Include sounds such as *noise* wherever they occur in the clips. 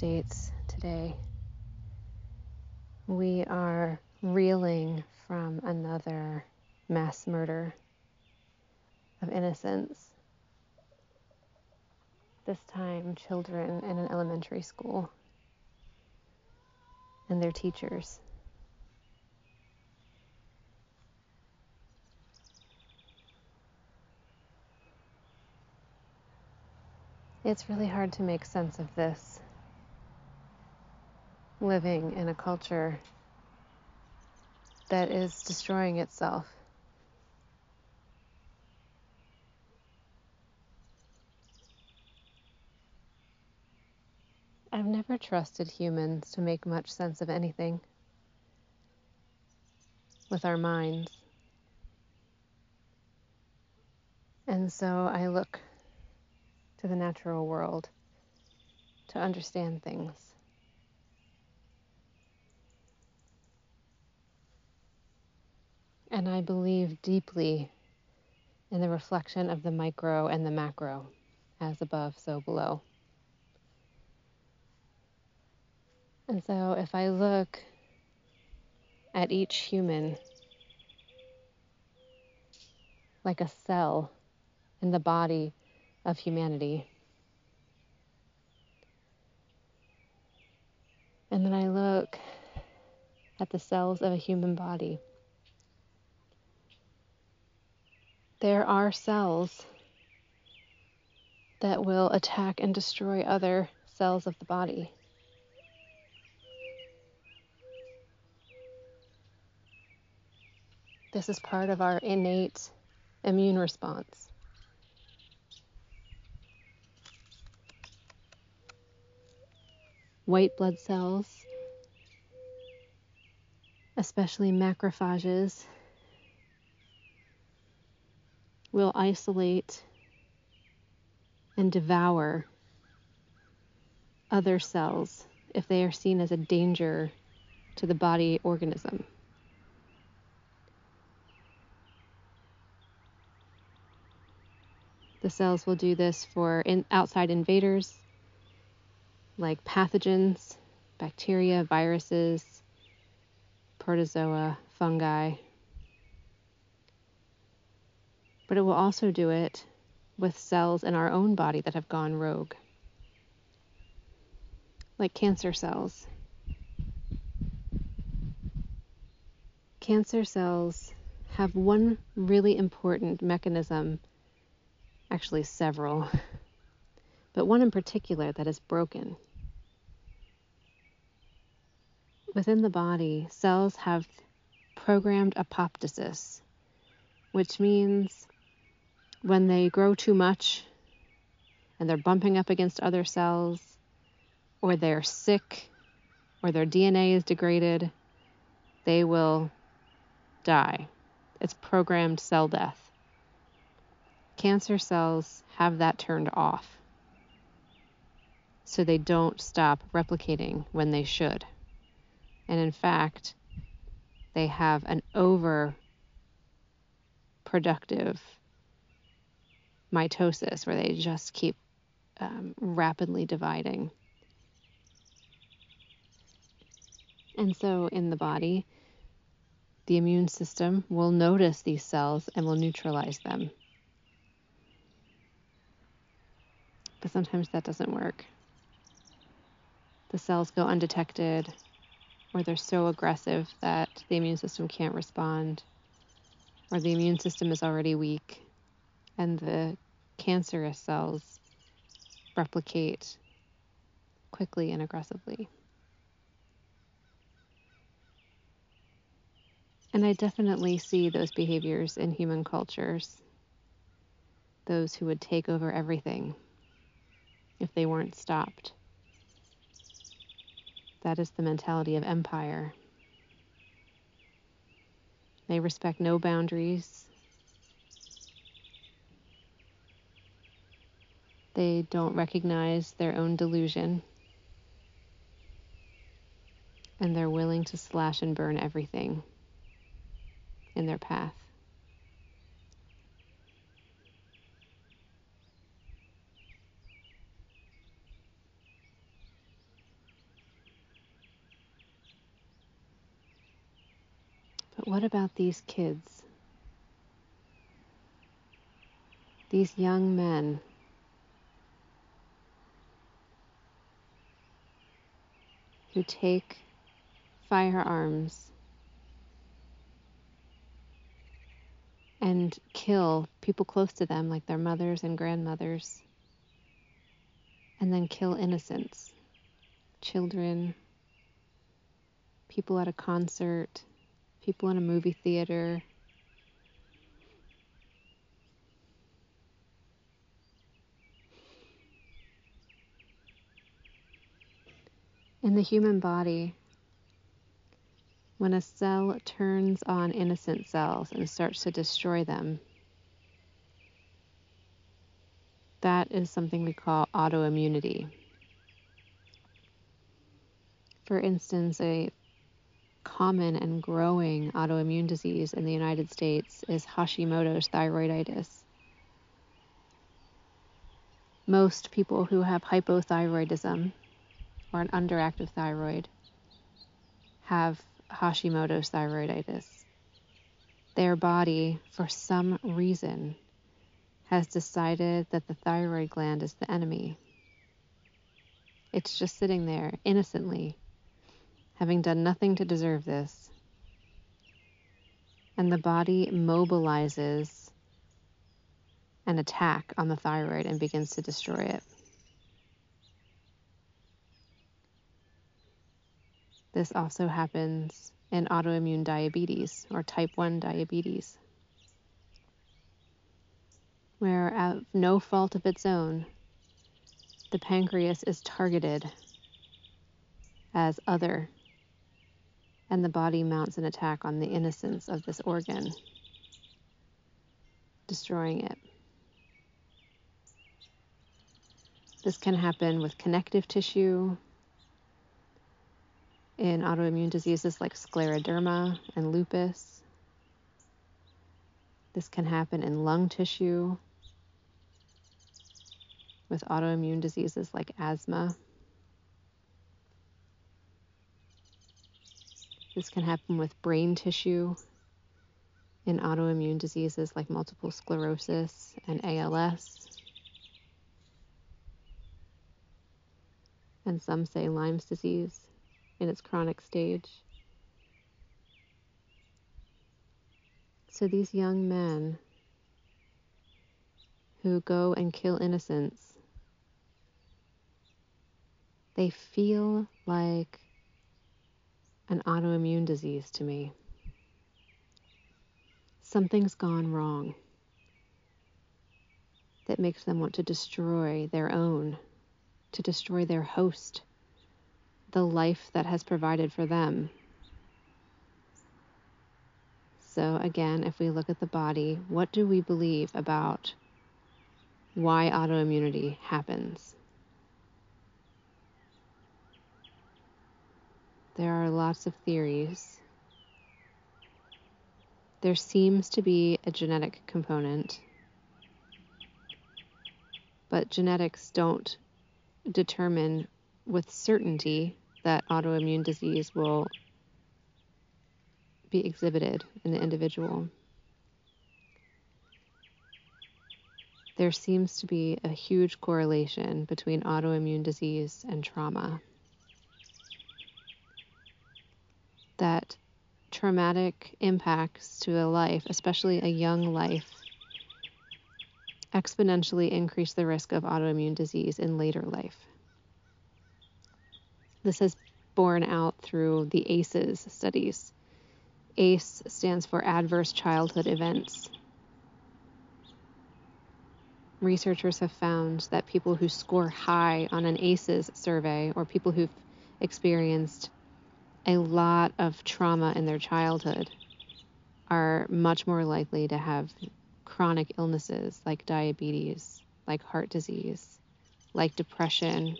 States today, we are reeling from another mass murder of innocence. This time, children in an elementary school and their teachers. It's really hard to make sense of this living in a culture that is destroying itself. I've never trusted humans to make much sense of anything with our minds. And so I look to the natural world to understand things. And I believe deeply in the reflection of the micro and the macro, as above, so below. And so if I look at each human like a cell in the body of humanity. And then I look at the cells of a human body. There are cells that will attack and destroy other cells of the body. This is part of our innate immune response. white blood cells, especially macrophages, will isolate and devour other cells if they are seen as a danger to the body organism. The cells will do this for in, outside invaders like pathogens, bacteria, viruses, protozoa, fungi. But it will also do it with cells in our own body that have gone rogue, like cancer cells. Cancer cells have one really important mechanism, actually, several, *laughs* but one in particular that is broken. Within the body, cells have programmed apoptosis, which means when they grow too much and they're bumping up against other cells, or they're sick, or their DNA is degraded, they will die. It's programmed cell death. Cancer cells have that turned off, so they don't stop replicating when they should. And in fact, they have an over productive mitosis where they just keep um, rapidly dividing. And so in the body, the immune system will notice these cells and will neutralize them. But sometimes that doesn't work. The cells go undetected or they're so aggressive that the immune system can't respond, or the immune system is already weak, and the cancerous cells replicate quickly and aggressively. And I definitely see those behaviors in human cultures. Those who would take over everything if they weren't stopped That is the mentality of empire. They respect no boundaries. They don't recognize their own delusion. And they're willing to slash and burn everything in their path. But what about these kids? These young men who take firearms and kill people close to them, like their mothers and grandmothers, and then kill innocents, children, people at a concert people in a movie theater. In the human body, when a cell turns on innocent cells and starts to destroy them, that is something we call autoimmunity. For instance, a common and growing autoimmune disease in the United States is Hashimoto's thyroiditis. Most people who have hypothyroidism or an underactive thyroid have Hashimoto's thyroiditis. Their body, for some reason, has decided that the thyroid gland is the enemy. It's just sitting there innocently having done nothing to deserve this. And the body mobilizes an attack on the thyroid and begins to destroy it. This also happens in autoimmune diabetes or type 1 diabetes, where, at no fault of its own, the pancreas is targeted as other and the body mounts an attack on the innocence of this organ, destroying it. This can happen with connective tissue in autoimmune diseases like scleroderma and lupus. This can happen in lung tissue with autoimmune diseases like asthma. This can happen with brain tissue in autoimmune diseases like multiple sclerosis and ALS. And some say Lyme's disease in its chronic stage. So these young men who go and kill innocents, they feel like an autoimmune disease to me. Something's gone wrong that makes them want to destroy their own, to destroy their host, the life that has provided for them. So, again, if we look at the body, what do we believe about why autoimmunity happens? There are lots of theories. There seems to be a genetic component, but genetics don't determine with certainty that autoimmune disease will be exhibited in the individual. There seems to be a huge correlation between autoimmune disease and trauma. that traumatic impacts to a life, especially a young life, exponentially increase the risk of autoimmune disease in later life. This has borne out through the ACEs studies. ACE stands for Adverse Childhood Events. Researchers have found that people who score high on an ACEs survey or people who've experienced a lot of trauma in their childhood are much more likely to have chronic illnesses like diabetes, like heart disease, like depression,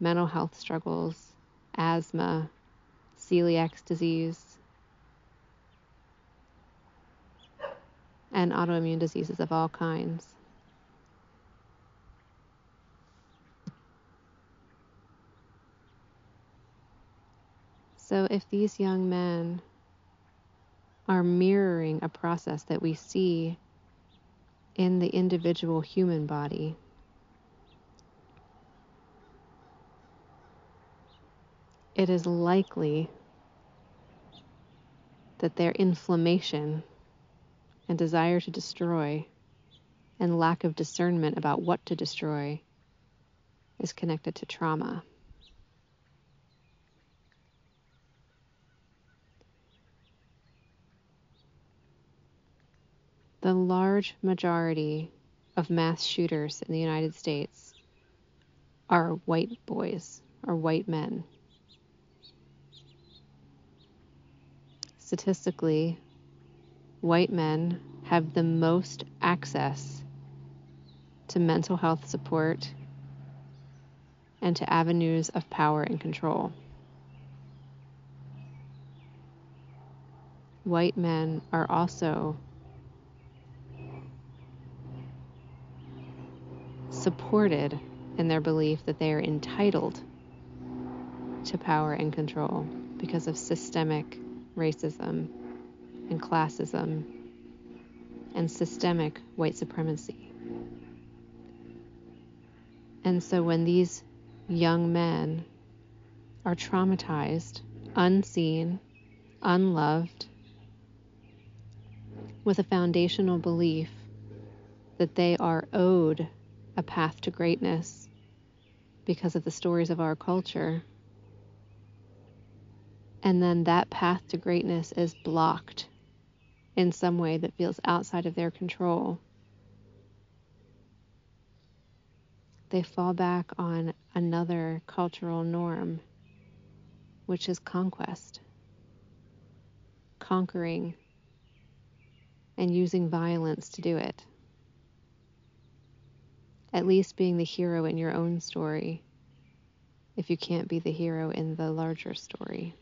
mental health struggles, asthma, celiac disease, and autoimmune diseases of all kinds. So, if these young men are mirroring a process that we see in the individual human body, it is likely that their inflammation and desire to destroy and lack of discernment about what to destroy is connected to trauma. the large majority of mass shooters in the United States are white boys or white men. Statistically, white men have the most access to mental health support and to avenues of power and control. White men are also supported in their belief that they are entitled to power and control because of systemic racism and classism and systemic white supremacy. And so when these young men are traumatized, unseen, unloved, with a foundational belief that they are owed a path to greatness because of the stories of our culture. And then that path to greatness is blocked in some way that feels outside of their control. They fall back on another cultural norm, which is conquest, conquering, and using violence to do it at least being the hero in your own story if you can't be the hero in the larger story.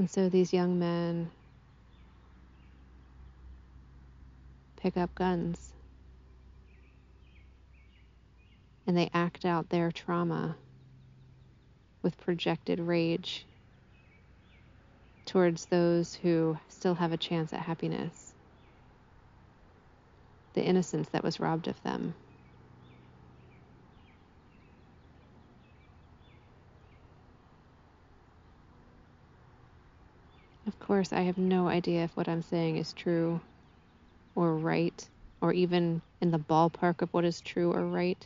And so these young men pick up guns and they act out their trauma with projected rage towards those who still have a chance at happiness, the innocence that was robbed of them. Of course, I have no idea if what I'm saying is true or right, or even in the ballpark of what is true or right.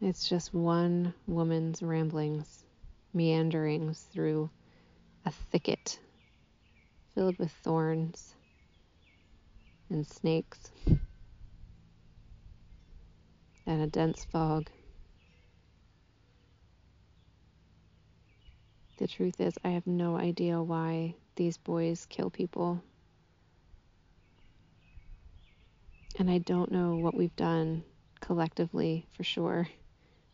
It's just one woman's ramblings, meanderings through a thicket filled with thorns and snakes and a dense fog. The truth is, I have no idea why these boys kill people. And I don't know what we've done collectively for sure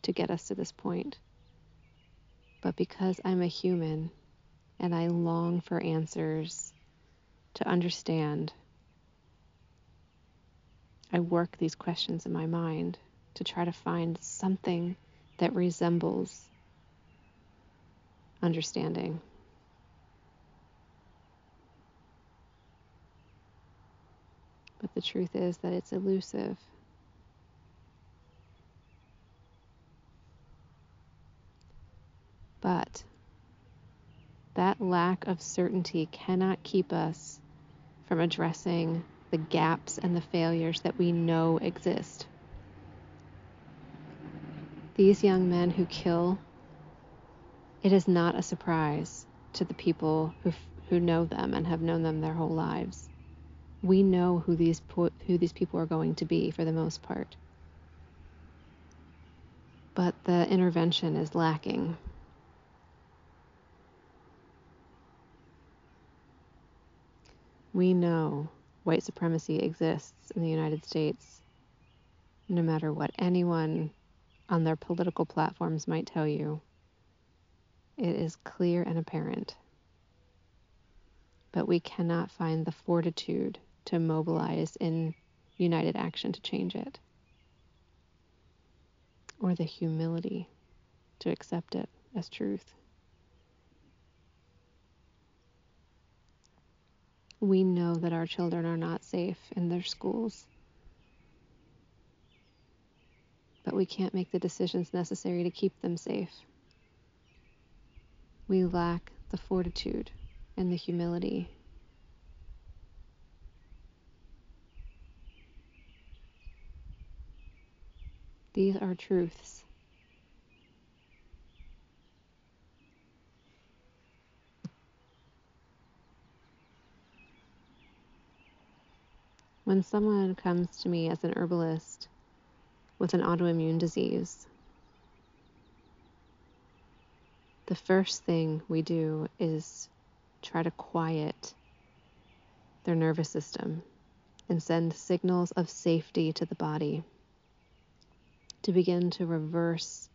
to get us to this point. But because I'm a human and I long for answers to understand, I work these questions in my mind to try to find something that resembles understanding. But the truth is that it's elusive. But that lack of certainty cannot keep us from addressing the gaps and the failures that we know exist. These young men who kill it is not a surprise to the people who, who know them and have known them their whole lives. We know who these, who these people are going to be for the most part. But the intervention is lacking. We know white supremacy exists in the United States, no matter what anyone on their political platforms might tell you. It is clear and apparent. But we cannot find the fortitude to mobilize in united action to change it, or the humility to accept it as truth. We know that our children are not safe in their schools. But we can't make the decisions necessary to keep them safe we lack the fortitude and the humility. These are truths. When someone comes to me as an herbalist with an autoimmune disease, the first thing we do is try to quiet their nervous system and send signals of safety to the body to begin to reverse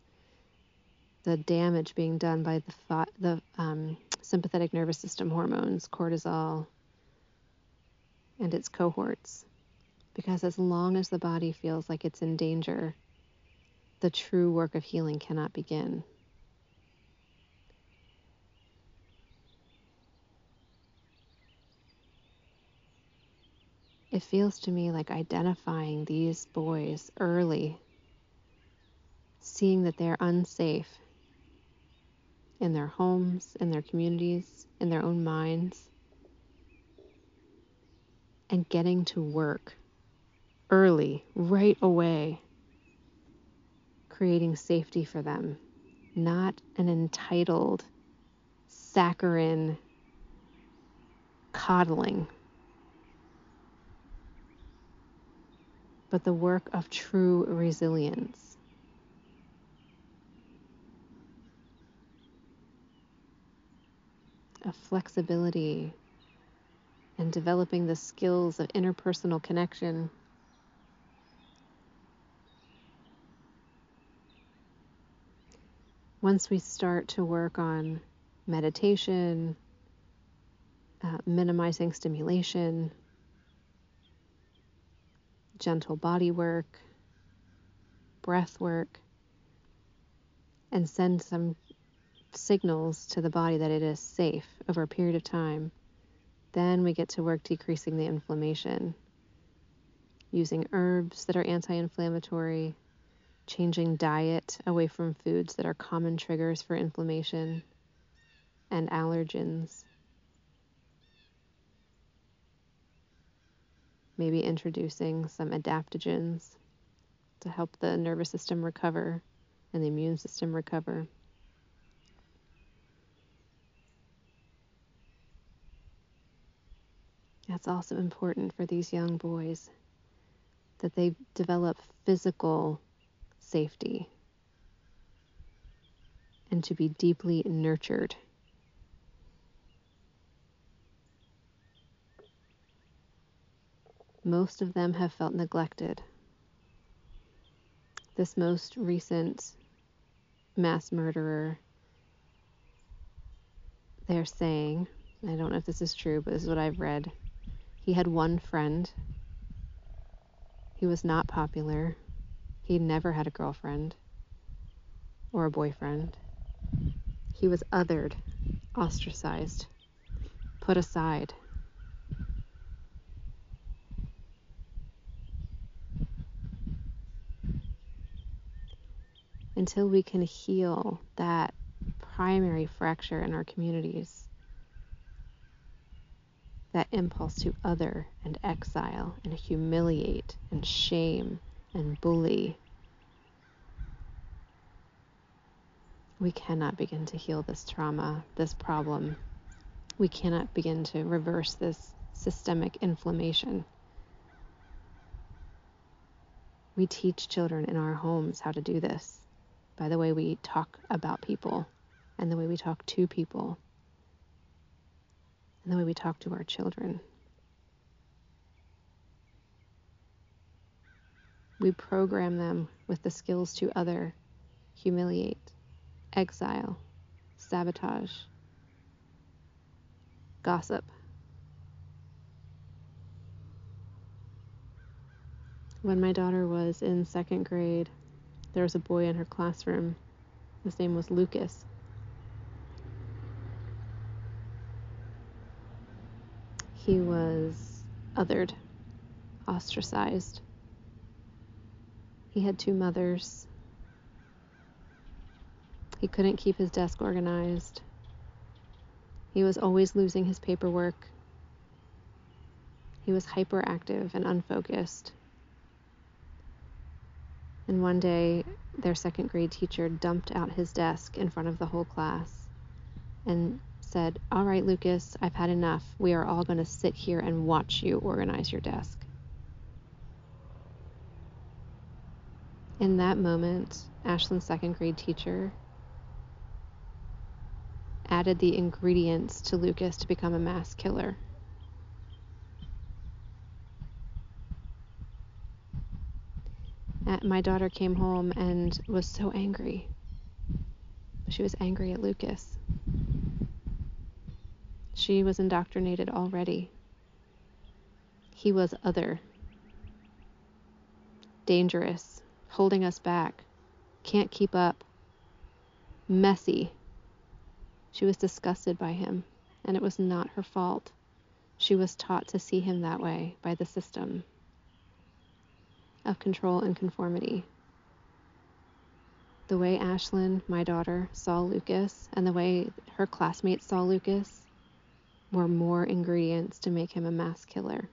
the damage being done by the, the um, sympathetic nervous system hormones, cortisol, and its cohorts. Because as long as the body feels like it's in danger, the true work of healing cannot begin. It feels to me like identifying these boys early, seeing that they're unsafe in their homes, in their communities, in their own minds, and getting to work early, right away, creating safety for them, not an entitled, saccharine coddling but the work of true resilience. Of flexibility and developing the skills of interpersonal connection. Once we start to work on meditation, uh, minimizing stimulation, gentle body work, breath work, and send some signals to the body that it is safe over a period of time. Then we get to work decreasing the inflammation using herbs that are anti inflammatory, changing diet away from foods that are common triggers for inflammation, and allergens. maybe introducing some adaptogens to help the nervous system recover and the immune system recover. That's also important for these young boys that they develop physical safety and to be deeply nurtured Most of them have felt neglected. This most recent mass murderer, they're saying, I don't know if this is true, but this is what I've read. He had one friend. He was not popular. He never had a girlfriend or a boyfriend. He was othered, ostracized, put aside. until we can heal that primary fracture in our communities, that impulse to other and exile and humiliate and shame and bully. we cannot begin to heal this trauma, this problem. We cannot begin to reverse this systemic inflammation. We teach children in our homes how to do this by the way we talk about people and the way we talk to people and the way we talk to our children. We program them with the skills to other, humiliate, exile, sabotage, gossip. When my daughter was in second grade, there was a boy in her classroom. His name was Lucas. He was othered, ostracized. He had two mothers. He couldn't keep his desk organized. He was always losing his paperwork. He was hyperactive and unfocused. And one day, their second grade teacher dumped out his desk in front of the whole class and said, All right, Lucas, I've had enough. We are all going to sit here and watch you organize your desk. In that moment, Ashlyn's second grade teacher added the ingredients to Lucas to become a mass killer. Uh, my daughter came home and was so angry. She was angry at Lucas. She was indoctrinated already. He was other, dangerous, holding us back, can't keep up, messy. She was disgusted by him, and it was not her fault. She was taught to see him that way by the system of control and conformity. The way Ashlyn, my daughter, saw Lucas, and the way her classmates saw Lucas were more ingredients to make him a mass killer.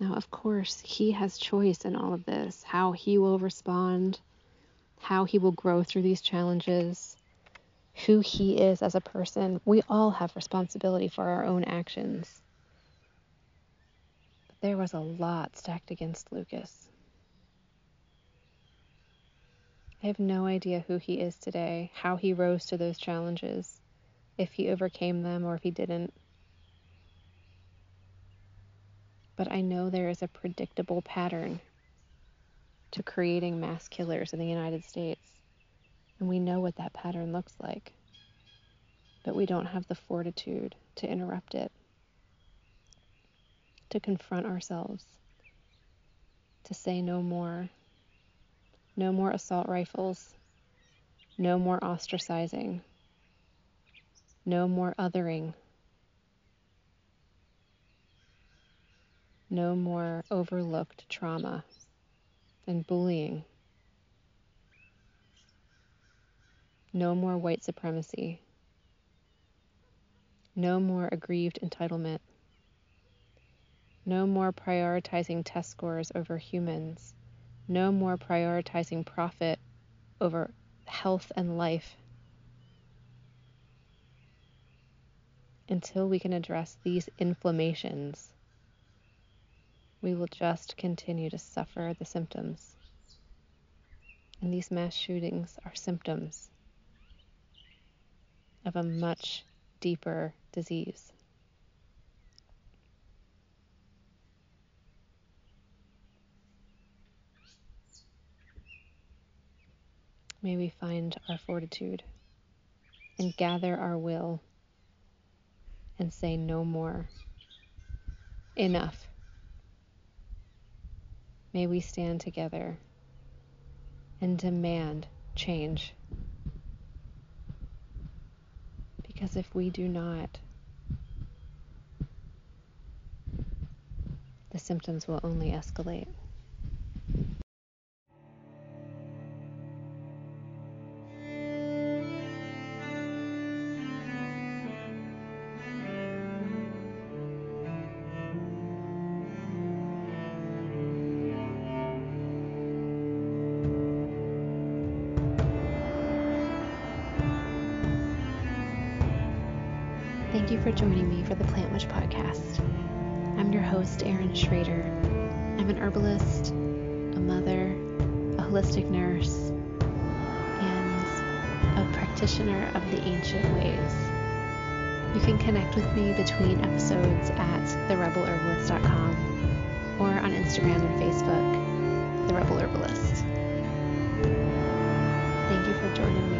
Now, of course, he has choice in all of this how he will respond, how he will grow through these challenges, who he is as a person. We all have responsibility for our own actions. But there was a lot stacked against Lucas. I have no idea who he is today, how he rose to those challenges if he overcame them or if he didn't. But I know there is a predictable pattern to creating mass killers in the United States. And we know what that pattern looks like. But we don't have the fortitude to interrupt it, to confront ourselves, to say no more. No more assault rifles. No more ostracizing. No more othering. No more overlooked trauma and bullying. No more white supremacy. No more aggrieved entitlement. No more prioritizing test scores over humans. No more prioritizing profit over health and life. until we can address these inflammations, we will just continue to suffer the symptoms. And these mass shootings are symptoms of a much deeper disease. May we find our fortitude and gather our will and say no more. Enough. May we stand together and demand change. Because if we do not, the symptoms will only escalate. ancient ways. You can connect with me between episodes at therebelherbalist.com or on Instagram and Facebook, The Rebel Herbalist. Thank you for joining me.